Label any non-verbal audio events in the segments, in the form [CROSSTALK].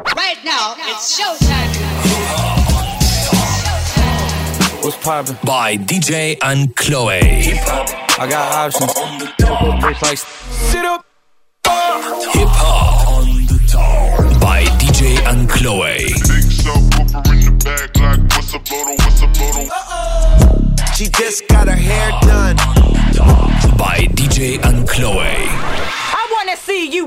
Right now, it's showtime. What's poppin'? By DJ Ankloe. I got options. It's like sit up. Hip hop on the top. By DJ Ankloe. Big subwoofer in the back, like what's up, Lodo? What's up, Lodo? She just got her hair done. By DJ Ankloe trying to see you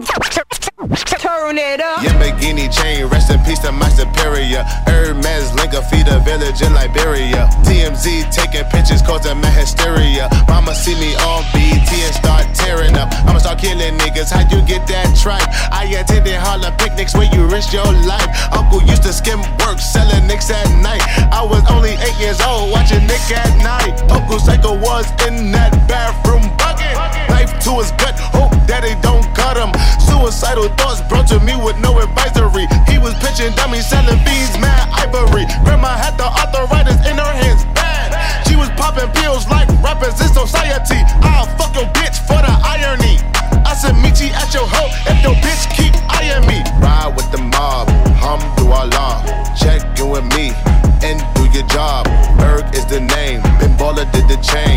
turn it up. Your bikini chain, rest in peace to my superior. Hermes link feed feeder village in Liberia. TMZ taking pictures, causing my hysteria. Mama see me on BT and start tearing up. I'ma start killing niggas. How you get that tripe? I attended Harlem picnics where you risk your life. Uncle used to skim work, selling nicks at night. I was only eight years old, watching Nick at night. Uncle Psycho was in that suicidal thoughts brought to me with no advisory. He was pitching dummies, selling beans, mad ivory. Grandma had the arthritis in her hands, bad. She was popping pills like rappers in society. I'll fuck your bitch for the irony. I said, meet you at your hoe if your bitch keep eyeing me. Ride with the mob, hum do Allah, law. Check you with me and do your job. Berg is the name, Ben did the chain.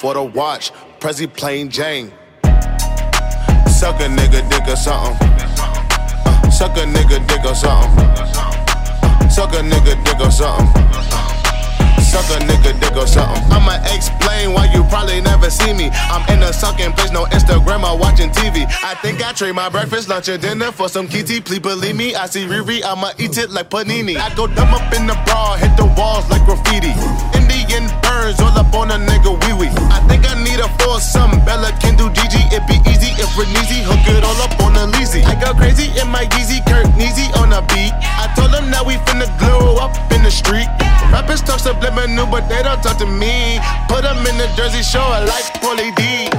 for the watch. Prezi plain Jane. Suck a nigga dick or something. Uh, suck a nigga dick or something. Uh, suck a nigga dick or something. Uh, suck a nigga dick or something. I'ma explain why you probably never see me. I'm in a sucking place, no Instagram or watching TV. I think I trade my breakfast, lunch, and dinner for some kitty. Please believe me, I see Riri, I'ma eat it like panini. I go dumb up in the bra, hit the walls like graffiti. show a life quality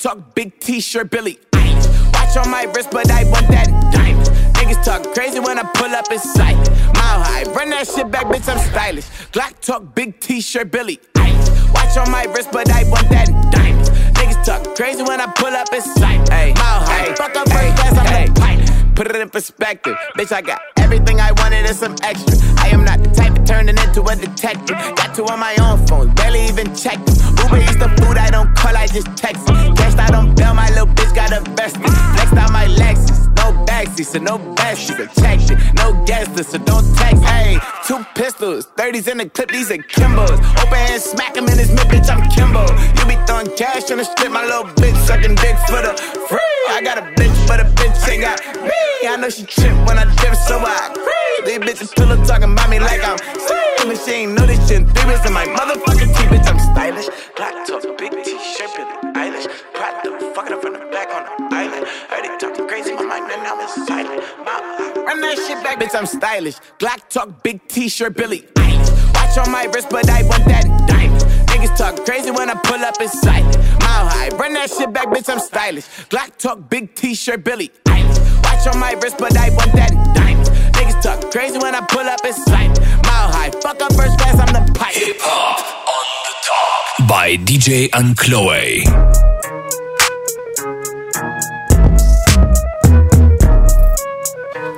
talk, big t-shirt, Billie. Eilish. Watch on my wrist, but I want that diamond. Niggas talk crazy when I pull up in sight. Mile high, run that shit back, bitch, I'm stylish. Glock talk, big t-shirt, Billie. Eilish. Watch on my wrist, but I want that diamond. Niggas talk crazy when I pull up in sight. Mile high, fuck up first class, I'm the pilot. Put it in perspective, bitch. I got everything I wanted and some extra. I am not the type of turning into a detective. Got two on my own phone, barely even checked them. Uber eats the food I don't call, I just text. Cashed out on bail, my little bitch got a vested. Flexed out my Lexus, no backseat, so no. A check no guesses, so don't text. Hey, two pistols, 30s in the clip, these are Kimbos. Open hand, smack him in his mid, bitch. I'm Kimbo. You be throwing cash on the strip, my little bitch sucking dicks for the free. I got a bitch, but a bitch ain't got me. I know she trip when I dip, so I creep. These bitches pillow talking about me like I'm stealing. She ain't know this shit. Three in my motherfucking teeth, bitch. I'm stylish. Black top, big t-shirt, Billie Eilish. Pride the fucking up from the back on the island. Heard they talking crazy, my mind and now it's silent. My, run that shit back, bitch. I'm stylish. Glock talk, big t-shirt, Billie Eilish. Watch on my wrist, but I want that diamond. Niggas talk crazy when I pull up in sight. Mile high, run that shit back, bitch. I'm stylish. Glock talk, big t-shirt, Billie Eilish. Watch on my wrist, but I want that diamond. Niggas talk crazy when I pull up in sight. Mile high, fuck up first class, I'm the pipe. Hip Hop on the top by DJ and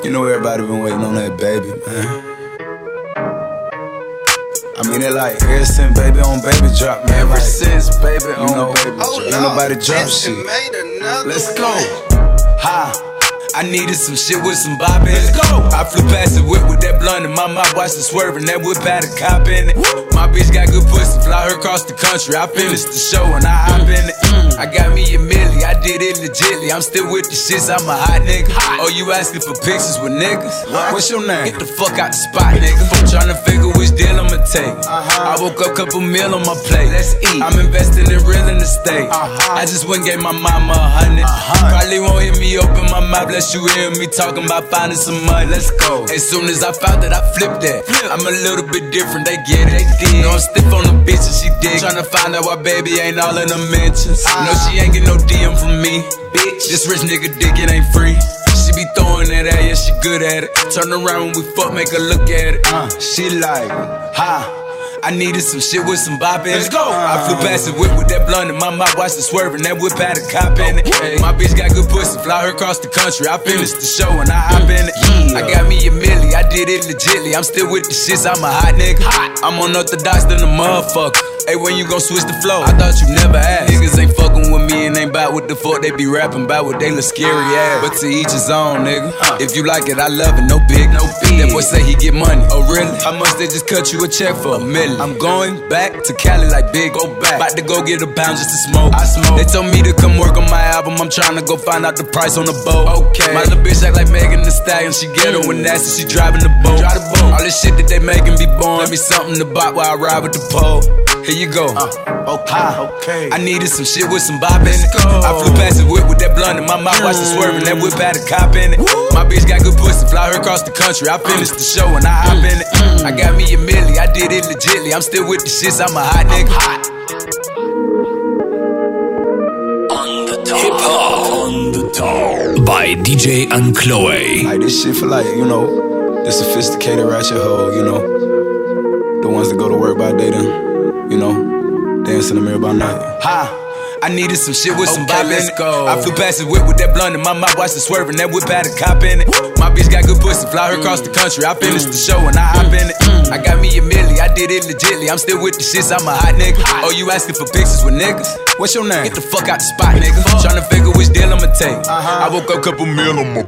You know everybody been waiting on that baby, man. I mean it like ever since baby on baby drop, man. Ever since baby on know, baby drop. Ain't nobody drop shit. Let's go. Ha. I needed some shit with some bop in it. Let's go. I flew past the whip with that blunt in my mouth, watched it swerving. That whip had a cop in it. My bitch got good pussy, fly her across the country. I finished the show and I hop in it. I got me a milli, I did it legitly. I'm still with the shits, I'm a hot nigga. Oh, you asking for pictures with niggas? What? What's your name? Get the fuck out the spot, nigga. I'm tryna figure which deal I'ma take. Uh-huh. I woke up, couple meal on my plate. Let's eat. I'm investing in real estate. Uh-huh. I just went and gave my mama a hundred. uh-huh. Probably won't hear me open my mouth, unless you hear me talking about finding some money. Let's go. As soon as I found that, I flipped that. Flip. I'm a little bit different, they get it. Know I'm stiff on the bitch dig. Tryna find out why baby ain't all in the mentions. No, she ain't get no DM from me. Bitch, this rich nigga dick, it ain't free. She be throwing that at, yeah, she good at it. Turn around when we fuck, make her look at it. Uh, she like, ha. I needed some shit with some bop in it. Let's go. I flew past the whip with that blunt in my mouth, watched it swerving. That whip had a cop in it. My bitch got good pussy, fly her across the country. I finished the show and I hop in it. I got me a milli, I did it legitly. I'm still with the shits, I'm a hot nigga. Hot. I'm unorthodox than a motherfucker. Hey, when you gon' switch the flow? I thought you never asked. Niggas ain't fucking with me and ain't bout what the fuck they be rapping about what they look scary ass. Ah. But to each his own, nigga. Ah. If you like it, I love it, no big, no big. That boy say he get money. Oh, really? How much they just cut you a check for? A million. I'm going back to Cali like big, go back. About to go get a pound just to smoke. I smoke. They told me to come work on my album. I'm trying to go find out the price on the boat. Okay. My little bitch act like Megan Thee Stallion. She ghetto mm. and nasty, she driving the boat. Drive the boat. All this shit that they making be born. Let me something to buy while I ride with the pole. Here you go. Uh, okay, ah, okay. I needed some shit with some bop in it. I flew past the whip with that blunt in my mouth, watched it swerving. That whip had a cop in it. My bitch got good pussy, fly her across the country. I finished the show and I hop mm, in it. Mm. I got me a milli, I did it legitly. I'm still with the shits, I'm a hot nigga. Hip Hop on the top by DJ Ankloe. Like this shit for like, you know, the sophisticated ratchet hoe, you know. The ones that go to work by day then, you know, dance in the mirror by night. Ha! I needed some shit with some bop in it. I flew past the whip with that blunt in my mouth, watched it swerving. That whip had a cop in it. My bitch got good pussy, fly her across the country. I finished the show and I hop in it. I got me a milli, I did it legitly. I'm still with the shits, I'm a hot nigga. Oh, you asking for pictures with niggas? What's your name? Get the fuck out the spot, nigga. Tryna figure which deal I'ma take. Uh-huh. I woke up, a couple mil on my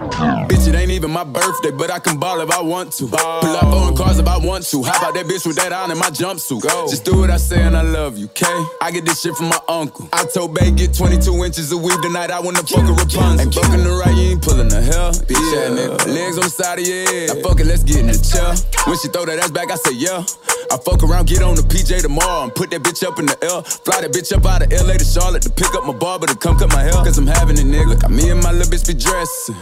Bitch, it ain't even my birthday, but I can ball if I want to. Pull up on cars if I want to. How about that bitch with that on in my jumpsuit? Just do what I say and I love you, okay? I get this shit from my uncle. I told Bay get 22 inches of weed tonight. I wanna fuck a Rapunzel. Ain't fucking the right, you ain't pulling the hell. Bitch, yeah. nigga. Legs on the side of your head. Now fuck it, let's get in the chair. When she throw that ass back, I say yeah. I fuck around, get on the PJ tomorrow and put that bitch up in the L. Fly that bitch up out of LA to Charlotte to pick up my barber to come cut my hair. Cause I'm having it, nigga. Got me and my little bitch be dressing.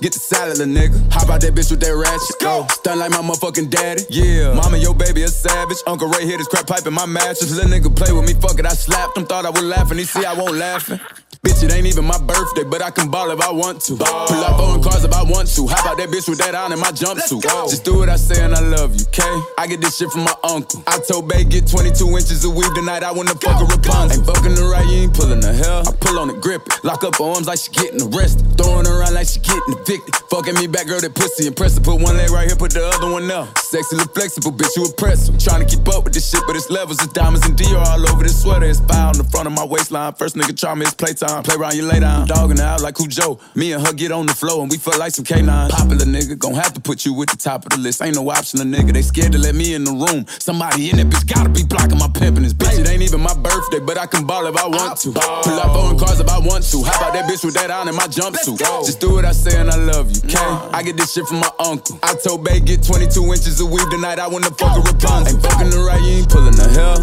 Get the salad, little nigga. How about that bitch with that ratchet? Go. Oh, stun like my motherfucking daddy. Yeah. Mama, your baby a savage. Uncle Ray hit his crap pipe in my mattress. Little nigga play with me, fuck it. I slapped him, thought I was laughing. He see I won't laughing. [LAUGHS] Bitch, it ain't even my birthday, but I can ball if I want to. Pull up on cars if I want to. How about that bitch with that on in my jumpsuit? Just do what I say and I love you, okay? I get this shit from my uncle. I told Bay get 22 inches of weed tonight. I wanna fuck a Rapunzel. Ain't fucking the right, you ain't pulling the hell. I pull on it, grip it. Lock up her arms like she getting arrested. Throwing around like she getting evicted. Fucking me back, girl, that pussy impressive. Put one leg right here, put the other one up. Sexy, look flexible, bitch, you impressive. Trying to keep up with this shit, but it's levels. It's diamonds and Dior all over this sweater. It's fire on the front of my waistline. First nigga try me, it's playtime. Play around, you lay down. Dogging out like Cujo. Me and her get on the floor and we feel like some canines. Popular nigga, gon' have to put you at the top of the list. Ain't no option, a nigga. They scared to let me in the room. Somebody in that bitch gotta be blocking my pimpin' this bitch. It ain't even my birthday, but I can ball if I want to. Pull up on cars if I want to. How about that bitch with that on in my jumpsuit? Just do what I say and I love you, okay? I get this shit from my uncle. I told Bay get 22 inches of weed tonight. I wanna fuck a Rapunzel. Ain't fucking the right, you ain't pulling the hell.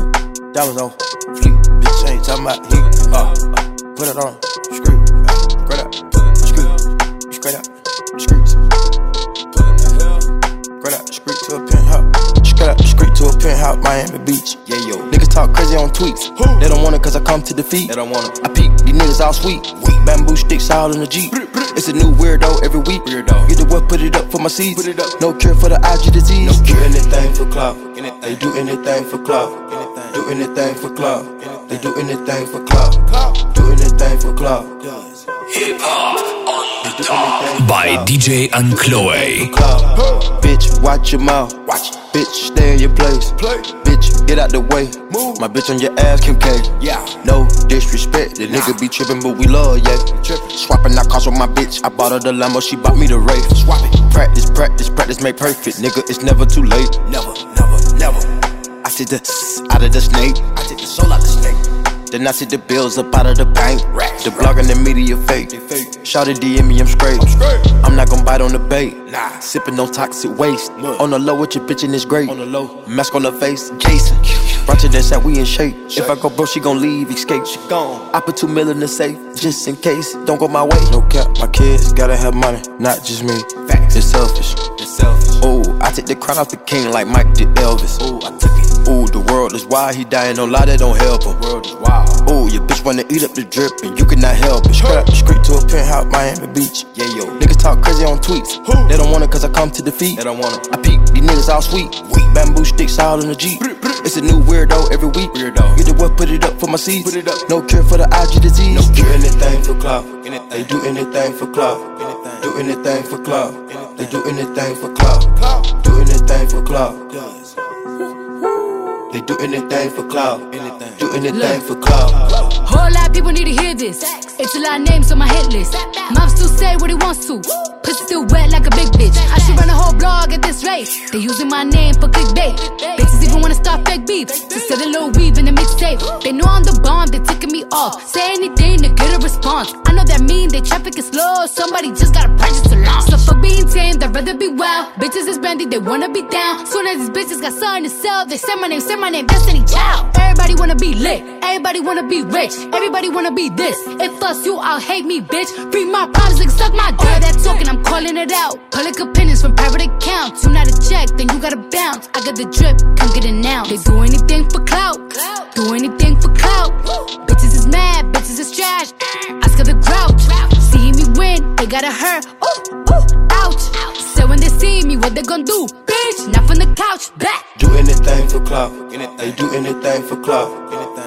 Diamonds on fleek, bitch ain't talking about heat. Uh, put it on, screw, straight up, screw, straight up, screw, straight up, screw to a penthouse, straight up, screw to a penthouse, Miami Beach. Yeah, yo, niggas talk crazy on tweets. They don't want it cause I come to defeat. They don't want it. I peek, these niggas all sweet. Bamboo sticks all in the Jeep. It's a new weirdo every week. Weirdo. Get the what, put it up for my seeds. Put it up. No cure for the IG disease. No cure. Do anything for clout. They do anything for clout. Do anything for clout. They do anything for clout. Do anything for clout. Hip hop on the top by DJ Ankloe. Bitch, watch your mouth. Watch. Bitch, stay in your place. Play. Bitch, get out the way. Move. My bitch on your ass, Kim K. Yeah. No disrespect. The nigga be trippin', but we love, yeah. Trippin'. Swapping out cars with my bitch. I bought her the Lambo, she bought me the Wraith. Swap it. Practice, practice, practice, make perfect. Nigga, it's never too late. Never, never, never. I see the out of the snake. I take the soul out the snake. Then I see the bills up out of the bank. The blog and the media fake. Shout it DM me, I'm straight. I'm not gonna bite on the bait. Nah. Sipping on toxic waste. On the low with your bitch and it's great. On the low. Mask on the face, Jason. Brought to that side, we in shape. If I go broke, she gon' leave, escape. She gone. I put two mil in the safe, just in case. Don't go my way. No cap, my kids gotta have money, not just me. Facts. It's selfish. It's selfish. Ooh, I take the crown off the king like Mike did Elvis. Ooh, I. Ooh, the world is wild, he dying, no lie, that don't help him. World is wild. Ooh, your bitch wanna eat up the drip, and you cannot help it. Straight the street to a penthouse, Miami Beach. Yeah, yo. Niggas talk crazy on tweets. They don't want it cause I come to defeat. They don't want it. I peek, these niggas all sweet. Bamboo sticks all in the Jeep. It's a new weirdo every week. Weirdo. Get the what, put it up for my seeds. Put it up. No cure for the IG disease. No cure. anything for clout. They do anything for clout. Do anything for clout. They do anything for clout. Do anything for clout. They do anything for clout. Do anything for clout. Whole lot of people need to hear this. It's a lot of names on my hit list. Mom still say what he wants to. Pussy still wet like a big bitch. I should run a whole blog at this rate. They using my name for clickbait. Bitches even wanna start fake beef. To sell a little weave in a mixtape. They know I'm the bomb, they ticking me off. Say anything to get a response. I know that mean they traffic is slow. Somebody just gotta purchase a launch. So for being tame, they'd rather be wild. Bitches is brandy, they wanna be down. Soon as these bitches got something to sell, they say my name, say my name, Destiny Child. Everybody wanna be lit, everybody wanna be rich, everybody wanna be this. If us you, I'll hate me, bitch. Free my problems, like suck my dick. All that talking, I'm calling it out. Public opinions from private accounts. You not a check, then you gotta bounce. I got the drip, come get it now. They do anything for clout, do anything for clout. Gotta hurt. Ooh, ooh, ouch. So when they see me, what they gon' do? Bitch, not from the couch, back. Do anything for clout. They do anything for clout.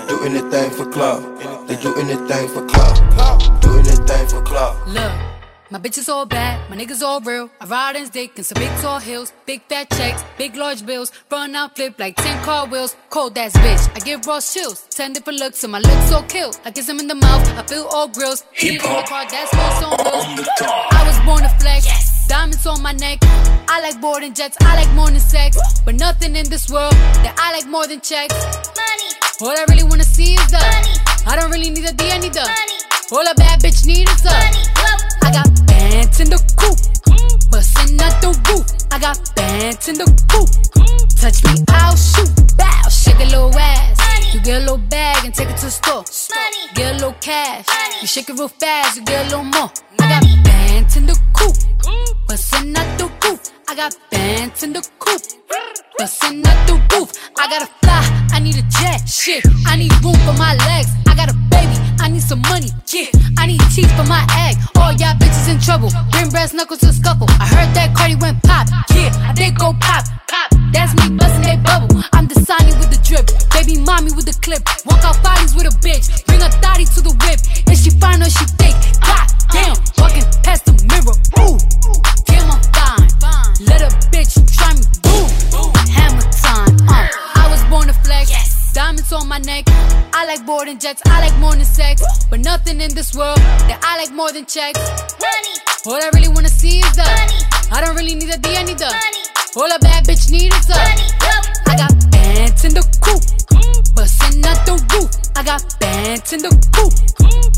Do anything for clout. They do anything for clout. Do anything for clout. Look, My bitches all bad, my niggas all real. I ride in dick in some big tall hills, big fat checks, big large bills. Run out, flip like 10 car wheels. Cold ass bitch, I give raw chills. 10 different looks, and my lips so kill. I kiss them in the mouth, I feel all grills. Hip hop car, that's what's on wheels. I was born to flex. Diamonds on my neck. I like boarding jets, I like more than sex. But nothing in this world that I like more than checks. Money. All I really wanna see is the money. I don't really need a D, I need the money. All a bad bitch need is the money. I got bands in the coop, bustin' out the roof. I got bands in the coop. Touch me, I'll shoot. Bow, shake a little ass. You get a little bag and take it to the store. Get a little cash. You shake it real fast, you get a little more. I got bands in the coop, bustin' out the roof. I got bands in the coop, bustin' out the roof. I gotta fly, I need a jet. Shit, I need room for my legs. I got a baby, I need some money. Yeah, I need teeth for my egg. All y'all bitches in trouble. Bring brass knuckles to scuffle. I heard that Cardi went pop. Yeah, did go pop. Pop. That's me busting that bubble. I'm the Sonny with the drip. Baby mommy with the clip. Walk out bodies with a bitch. Bring a thotty to the whip. If she fine or she thick. God damn, walking past the mirror. Ooh, damn, fine. Let a bitch Diamonds on my neck. I like boarding jets. I like more than sex. But nothing in this world that I like more than checks. Money. All I really wanna see is the money. I don't really need a D, I need the money. All a bad bitch need is the money. I got bands in the coop, bustin' out the roof. I got bands in the coop.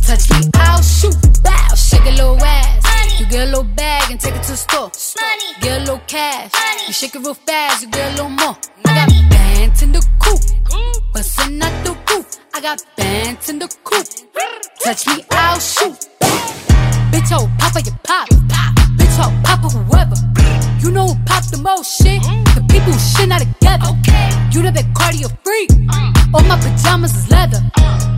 Touch me, I'll shoot. Bow, shake a little ass. You get a little bag and take it to the store. Get a little cash. You shake it real fast, you get a little more. I got bands in the coop, bustin' out the roof. I got bands in the coop. Touch me, I'll shoot. Bitch, oh, papa, you pop. Bitch, oh, papa, whoever. You know who pop the most shit? The people who shit not together. You the big cardio freak. All my pajamas is leather.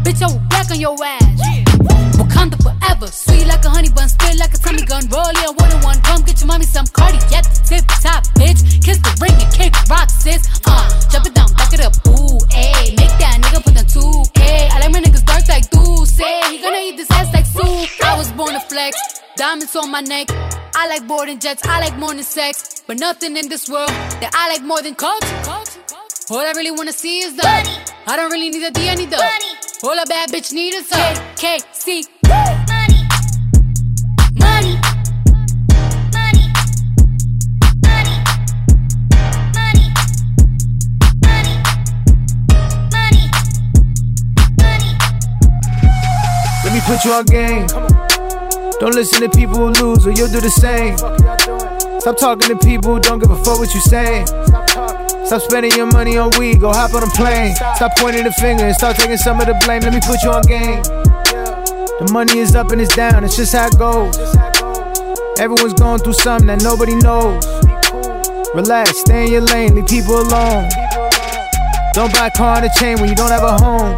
Bitch, I will black on your ass. Wakanda forever. Sweet like a honey bun, spit like a tummy gun. Roll it one on one. Come get your mommy some cardi at the tip top, bitch. Kiss the ring and kick rock, sis. Uh, Diamonds on my neck. I like boarding jets. I like more than sex. But nothing in this world that I like more than culture. All I really wanna see is the money. I don't really need a D, I need the money. All a bad bitch need is a KKC. Money. Money. Money. Money. Money. Money. Money. Money. Let me put you on game. Don't listen to people who lose, or you'll do the same. Stop talking to people who don't give a fuck what you saying. Stop spending your money on weed, go hop on a plane. Stop pointing the finger and start taking some of the blame. Let me put you on game. The money is up and it's down, it's just how it goes. Everyone's going through something that nobody knows. Relax, stay in your lane, leave people alone. Don't buy a car and a chain when you don't have a home.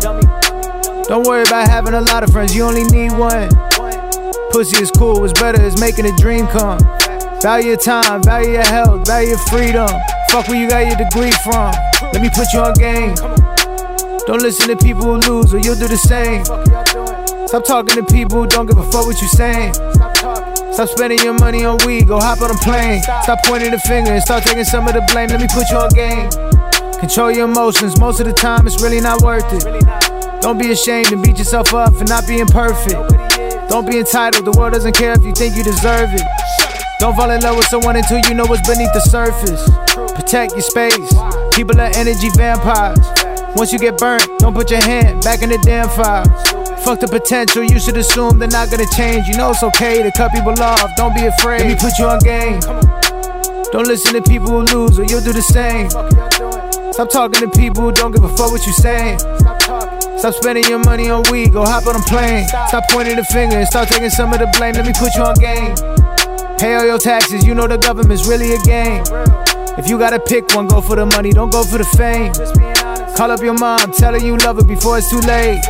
Don't worry about having a lot of friends, you only need one. Pussy is cool, what's better is making a dream come. Value your time, value your health, value your freedom. Fuck where you got your degree from. Let me put you on game. Don't listen to people who lose, or you'll do the same. Stop talking to people who don't give a fuck what you're saying. Stop spending your money on weed, go hop on a plane. Stop pointing the finger and start taking some of the blame. Let me put you on game. Control your emotions, most of the time it's really not worth it. Don't be ashamed and beat yourself up for not being perfect. Don't be entitled, the world doesn't care if you think you deserve it. Don't fall in love with someone until you know what's beneath the surface. Protect your space. People are energy vampires. Once you get burnt, don't put your hand back in the damn fire. Fuck the potential, you should assume they're not gonna change. You know it's okay to cut people off, don't be afraid. Let me put you on game. Don't listen to people who lose, or you'll do the same. Stop talking to people who don't give a fuck what you saying. Stop spending your money on weed, go hop on a plane. Stop pointing the finger and start taking some of the blame. Let me put you on game. Pay all your taxes, you know the government's really a game. If you gotta pick one, go for the money, don't go for the fame. Call up your mom, tell her you love her before it's too late.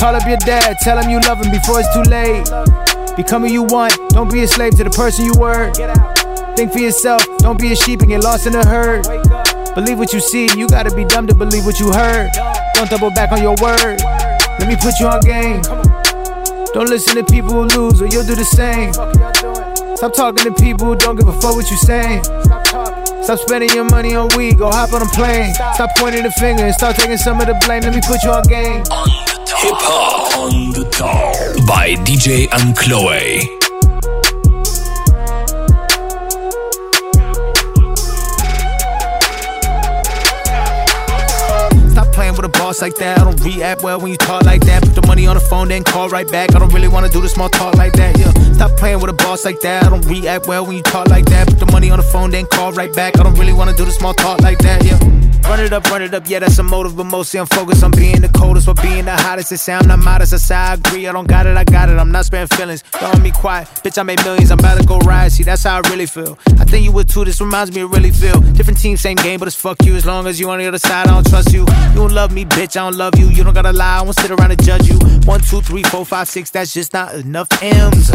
Call up your dad, tell him you love him before it's too late. Become who you want, don't be a slave to the person you were. Think for yourself, don't be a sheep and get lost in the herd. Believe what you see, you gotta be dumb to believe what you heard. Don't double back on your word. Let me put you on game. Don't listen to people who lose, or you'll do the same. Stop talking to people who don't give a fuck what you saying. Stop spending your money on weed, go hop on a plane. Stop pointing the finger and start taking some of the blame. Let me put you on game. Hip Hop on the top by DJ Ankloe. Boss like that. I don't react well when you talk like that. Put the money on the phone, then call right back. I don't really wanna do the small talk like that. Yeah, stop playing with a boss like that. I don't react well when you talk like that. Put the money on the phone, then call right back. I don't really wanna do the small talk like that. Yeah. Run it up, run it up, yeah, that's a motive, but mostly I'm focused on being the coldest or being the hottest. It sound not modest, I say I agree, I don't got it, I got it. I'm not sparing feelings, don't me quiet. Bitch, I made millions, I'm about to go ride. See, that's how I really feel. I think you would too, this reminds me of really feel. Different team, same game, but it's fuck you. As long as you on the other side, I don't trust you. You don't love me, bitch, I don't love you. You don't gotta lie, I won't sit around and judge you. One, two, three, four, five, six, that's just not enough M's.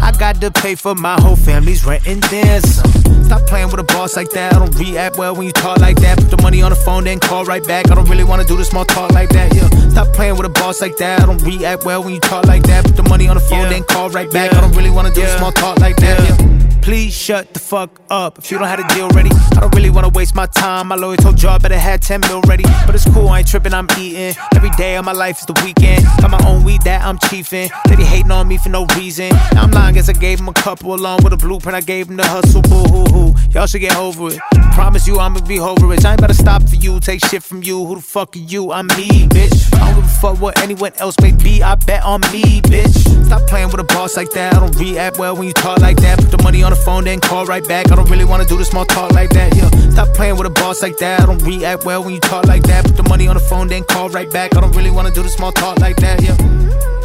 I got to pay for my whole family's rent and some. Stop playing with a boss like that. I don't react well when you talk like that. Put the money on the phone, then call right back. I don't really wanna do the small talk like that. Yeah. Stop playing with a boss like that. I don't react well when you talk like that. Put the money on the phone, yeah. then call right back. Yeah. I don't really wanna do yeah. the small talk like that. Yeah. Please shut the fuck up. If you don't have a deal ready, I don't really wanna waste my time. My lawyer told you I better have 10 mil ready. But it's cool, I ain't tripping, I'm eating. Every day of my life is the weekend. Got my own weed that I'm chiefing. They be hating on me for no reason. Now I'm lying, guess I gave him a couple along with a blueprint. I gave him the hustle, boo hoo hoo. Y'all should get over it. Promise you I'ma be over it. I ain't about to stop for you, take shit from you. Who the fuck are you? I'm me, bitch. I don't give a fuck what anyone else may be. I bet on me, bitch. Stop playing with a boss like that. I don't react well when you talk like that. Put the money on the phone, then call right back. I don't really wanna do the small talk like that. Yeah, stop playing with a boss like that. I don't react well when you talk like that. Put the money on the phone, then call right back. I don't really wanna do the small talk like that. Yeah.